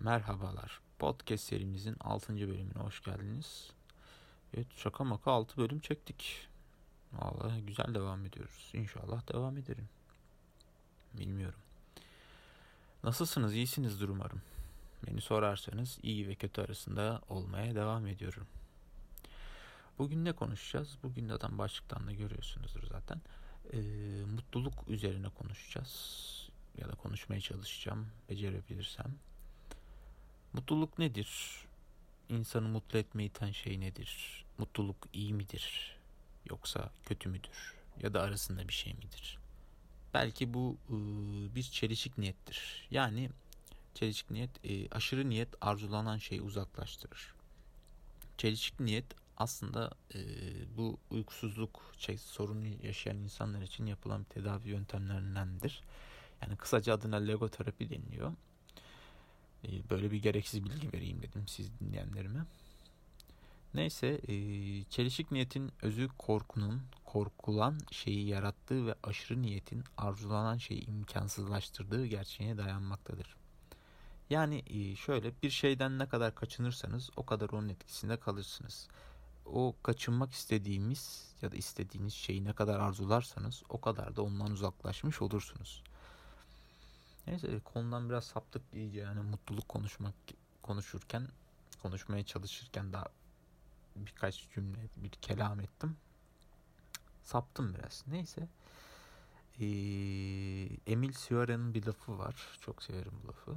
merhabalar. Podcast serimizin 6. bölümüne hoş geldiniz. Evet şaka maka 6 bölüm çektik. Vallahi güzel devam ediyoruz. İnşallah devam ederim. Bilmiyorum. Nasılsınız? İyisinizdir umarım. Beni sorarsanız iyi ve kötü arasında olmaya devam ediyorum. Bugün ne konuşacağız? Bugün adam başlıktan da görüyorsunuzdur zaten. Ee, mutluluk üzerine konuşacağız. Ya da konuşmaya çalışacağım. Becerebilirsem. Mutluluk nedir? İnsanı mutlu etmeyi iten şey nedir? Mutluluk iyi midir? Yoksa kötü müdür? Ya da arasında bir şey midir? Belki bu e, bir çelişik niyettir. Yani çelişik niyet e, aşırı niyet arzulanan şeyi uzaklaştırır. Çelişik niyet aslında e, bu uykusuzluk şey, sorunu yaşayan insanlar için yapılan tedavi yöntemlerindendir. Yani kısaca adına logoterapi deniliyor. E, böyle bir gereksiz bilgi vereyim dedim siz dinleyenlerime. Neyse e, çelişik niyetin özü korkunun korkulan şeyi yarattığı ve aşırı niyetin arzulanan şeyi imkansızlaştırdığı gerçeğine dayanmaktadır. Yani e, şöyle bir şeyden ne kadar kaçınırsanız o kadar onun etkisinde kalırsınız. O kaçınmak istediğimiz ya da istediğiniz şeyi ne kadar arzularsanız o kadar da ondan uzaklaşmış olursunuz. Neyse konudan biraz saptık iyice yani mutluluk konuşmak konuşurken konuşmaya çalışırken daha birkaç cümle bir kelam ettim. Saptım biraz. Neyse. Ee, Emil Cioran'ın bir lafı var. Çok severim bu lafı.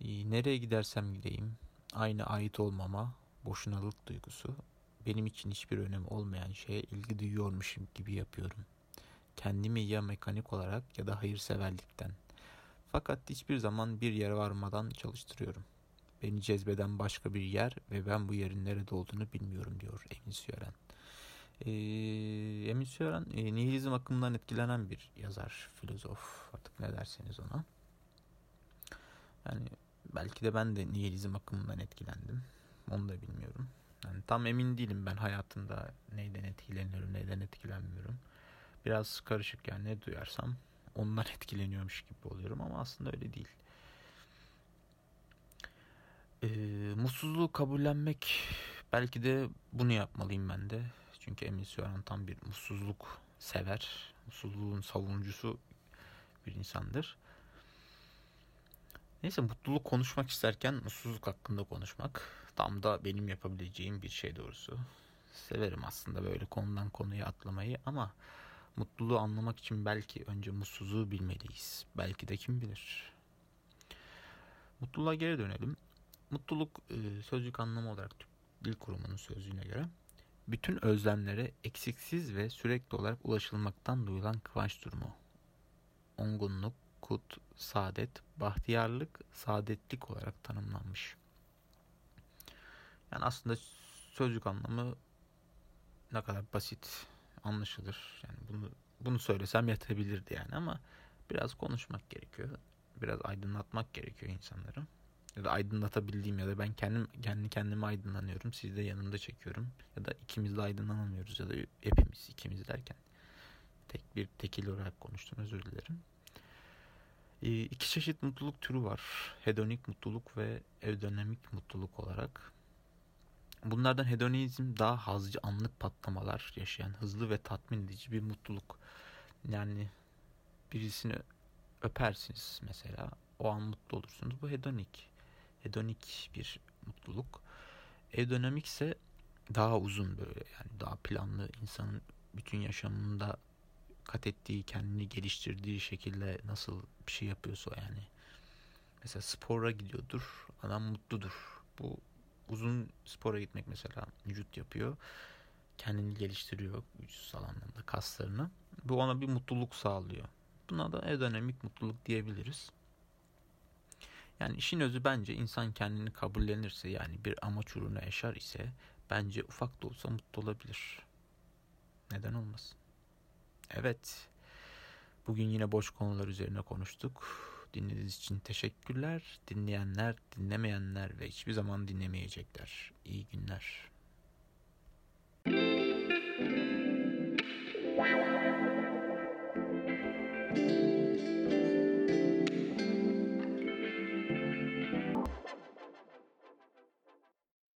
Ee, nereye gidersem gideyim aynı ait olmama, boşunalık duygusu benim için hiçbir önemi olmayan şeye ilgi duyuyormuşum gibi yapıyorum. Kendimi ya mekanik olarak ya da hayırseverlikten fakat hiçbir zaman bir yere varmadan çalıştırıyorum. Beni cezbeden başka bir yer ve ben bu yerin nerede olduğunu bilmiyorum diyor Emin Süören. Ee, Emin Süören e, nihilizm akımından etkilenen bir yazar, filozof artık ne derseniz ona. Yani belki de ben de nihilizm akımından etkilendim. Onu da bilmiyorum. Yani tam emin değilim ben hayatımda neyden etkileniyorum, neyden etkilenmiyorum. Biraz karışık yani ne duyarsam ondan etkileniyormuş gibi oluyorum ama aslında öyle değil. E, mutsuzluğu kabullenmek belki de bunu yapmalıyım ben de. Çünkü Emin Süören tam bir mutsuzluk sever. Mutsuzluğun savunucusu bir insandır. Neyse mutluluk konuşmak isterken mutsuzluk hakkında konuşmak tam da benim yapabileceğim bir şey doğrusu. Severim aslında böyle konudan konuya atlamayı ama Mutluluğu anlamak için belki önce mutsuzluğu bilmeliyiz. Belki de kim bilir. Mutluluğa geri dönelim. Mutluluk e, sözcük anlamı olarak Türk Dil Kurumu'nun sözlüğüne göre bütün özlemlere eksiksiz ve sürekli olarak ulaşılmaktan duyulan kıvanç durumu. Ongunluk, kut, saadet, bahtiyarlık, saadetlik olarak tanımlanmış. Yani aslında sözcük anlamı ne kadar basit anlaşılır. Yani bunu bunu söylesem yetebilirdi yani ama biraz konuşmak gerekiyor. Biraz aydınlatmak gerekiyor insanları. Ya da aydınlatabildiğim ya da ben kendim kendi kendime aydınlanıyorum. Siz de yanımda çekiyorum. Ya da ikimiz de aydınlanamıyoruz ya da hepimiz ikimiz derken tek bir tekil olarak konuştum özür dilerim. E, iki çeşit mutluluk türü var. Hedonik mutluluk ve evdönemik mutluluk olarak. Bunlardan hedonizm daha hazcı anlık patlamalar yaşayan hızlı ve tatmin edici bir mutluluk. Yani birisini öpersiniz mesela o an mutlu olursunuz. Bu hedonik. Hedonik bir mutluluk. Evdönemik ise daha uzun böyle yani daha planlı insanın bütün yaşamında kat ettiği, kendini geliştirdiği şekilde nasıl bir şey yapıyorsa yani. Mesela spora gidiyordur, adam mutludur. Bu uzun spora gitmek mesela vücut yapıyor. Kendini geliştiriyor vücutsal anlamda kaslarını. Bu ona bir mutluluk sağlıyor. Buna da edönemik mutluluk diyebiliriz. Yani işin özü bence insan kendini kabullenirse yani bir amaç uğruna yaşar ise bence ufak da olsa mutlu olabilir. Neden olmasın? Evet. Bugün yine boş konular üzerine konuştuk. Dinlediğiniz için teşekkürler. Dinleyenler, dinlemeyenler ve hiçbir zaman dinlemeyecekler. İyi günler.